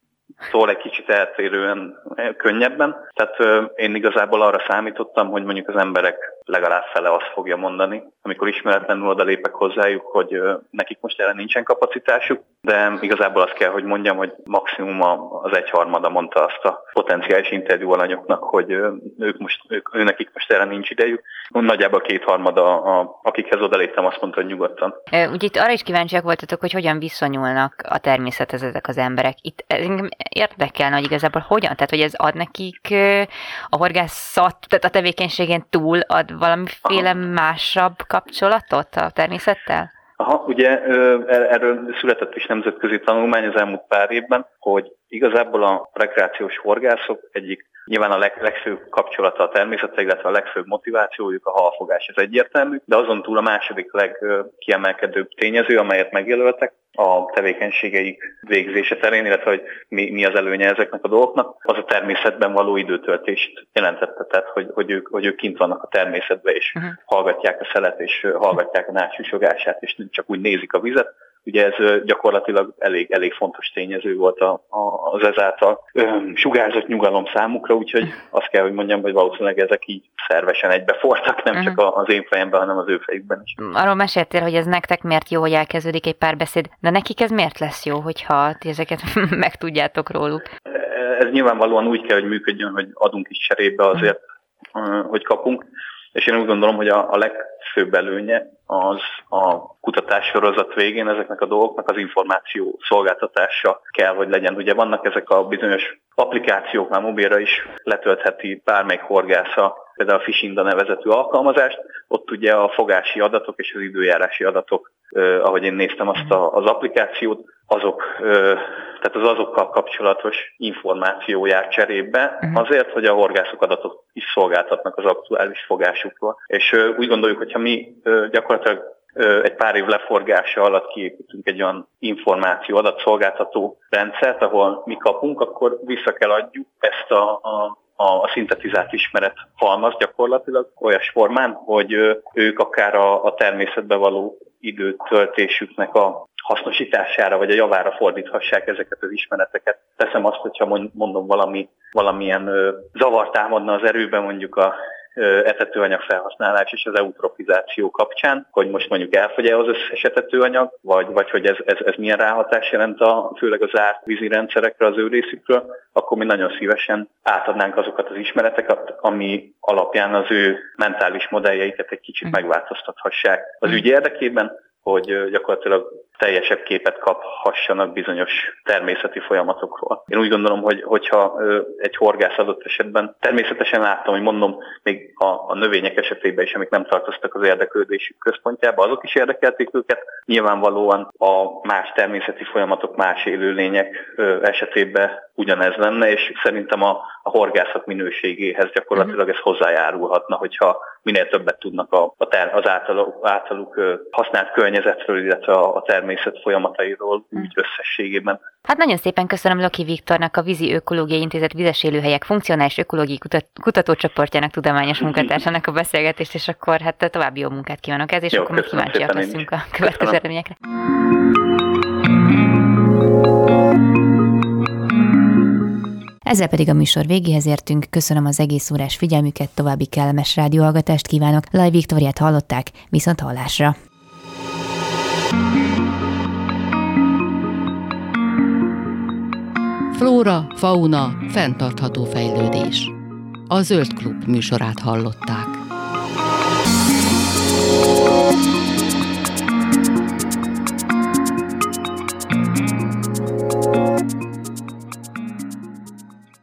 szól egy kicsit eltérően könnyebben. Tehát én igazából arra számítottam, hogy mondjuk az emberek legalább fele azt fogja mondani, amikor ismeretlenül oda lépek hozzájuk, hogy nekik most erre nincsen kapacitásuk, de igazából azt kell, hogy mondjam, hogy maximum az egyharmada mondta azt a potenciális interjú alanyoknak, hogy ők most, ők, ő nekik most erre nincs idejük. Nagyjából kétharmada, a, akikhez odaléptem, azt mondta, hogy nyugodtan. Úgy itt arra is kíváncsiak voltatok, hogy hogyan viszonyulnak a természethez ezek az emberek. Itt érdekelne, hogy igazából hogyan, tehát hogy ez ad nekik a horgászat, tehát a tevékenységen túl ad valamiféle Aha. másabb kapcsolatot a természettel? Aha, ugye erről született is nemzetközi tanulmány az elmúlt pár évben, hogy igazából a rekreációs horgászok egyik Nyilván a leg, legfőbb kapcsolata a természettel, illetve a legfőbb motivációjuk a halfogás, ez egyértelmű, de azon túl a második legkiemelkedőbb tényező, amelyet megjelöltek, a tevékenységeik végzése terén, illetve hogy mi, mi az előnye ezeknek a dolgoknak, az a természetben való időtöltést jelentette, tehát hogy, hogy, ők, hogy ők kint vannak a természetben, és uh-huh. hallgatják a szelet, és hallgatják a nácsúsogását, és csak úgy nézik a vizet, Ugye ez gyakorlatilag elég, elég fontos tényező volt a, a, az ezáltal ö, sugárzott nyugalom számukra, úgyhogy azt kell, hogy mondjam, hogy valószínűleg ezek így szervesen egybefortak, nem uh-huh. csak az én fejemben, hanem az ő fejükben is. Arról meséltél, hogy ez nektek miért jó, hogy elkezdődik egy párbeszéd, de nekik ez miért lesz jó, hogyha ti ezeket megtudjátok róluk? Ez nyilvánvalóan úgy kell, hogy működjön, hogy adunk is cserébe azért, uh-huh. hogy kapunk. És én úgy gondolom, hogy a, a legfőbb előnye az a kutatássorozat végén ezeknek a dolgoknak az információ szolgáltatása kell, hogy legyen. Ugye vannak ezek a bizonyos applikációk, már mobilra is letöltheti bármelyik horgásza, például a Fishinda nevezetű alkalmazást, ott ugye a fogási adatok és az időjárási adatok, eh, ahogy én néztem azt a, az applikációt, azok, eh, tehát az azokkal kapcsolatos információ jár cserébe, uh-huh. azért, hogy a horgászok adatot is szolgáltatnak az aktuális fogásukról. És eh, úgy gondoljuk, hogyha mi eh, gyakorlatilag egy pár év leforgása alatt kiépítünk egy olyan információ adatszolgáltató rendszert, ahol mi kapunk, akkor vissza kell adjuk ezt a, a a szintetizált ismeret halmaz gyakorlatilag olyas formán, hogy ők akár a, a természetbe való időtöltésüknek a hasznosítására vagy a javára fordíthassák ezeket az ismereteket. Teszem azt, hogyha mondom valami, valamilyen zavart támadna az erőben mondjuk a etetőanyag felhasználás és az eutrofizáció kapcsán, hogy most mondjuk elfogy-e az összes etetőanyag, vagy, vagy hogy ez, ez, ez milyen ráhatás jelent a, főleg az árt vízi rendszerekre az ő részükről, akkor mi nagyon szívesen átadnánk azokat az ismereteket, ami alapján az ő mentális modelljeiket egy kicsit hm. megváltoztathassák az ügy érdekében, hogy gyakorlatilag teljesebb képet kaphassanak bizonyos természeti folyamatokról. Én úgy gondolom, hogy hogyha egy horgász adott esetben, természetesen láttam, hogy mondom, még a, a növények esetében is, amik nem tartoztak az érdeklődésük központjába, azok is érdekelték őket. Nyilvánvalóan a más természeti folyamatok, más élőlények esetében ugyanez lenne, és szerintem a, a horgászat minőségéhez gyakorlatilag ez hozzájárulhatna, hogyha minél többet tudnak a, a ter, az általuk, általuk használt környezetről, illetve a, a természet folyamatairól úgy összességében. Hát nagyon szépen köszönöm Loki Viktornak, a Vízi Ökológiai Intézet vizes élőhelyek funkcionális ökológiai kutat, kutatócsoportjának tudományos munkatársának a beszélgetést, és akkor hát további jó munkát kívánok ez, és jó, akkor még kíváncsiak leszünk a következő eredményekre. Ezzel pedig a műsor végéhez értünk. Köszönöm az egész órás figyelmüket, további kellemes rádióhallgatást kívánok. Laj Viktoriát hallották, viszont hallásra! Flóra, fauna, fenntartható fejlődés. A Zöld Klub műsorát hallották.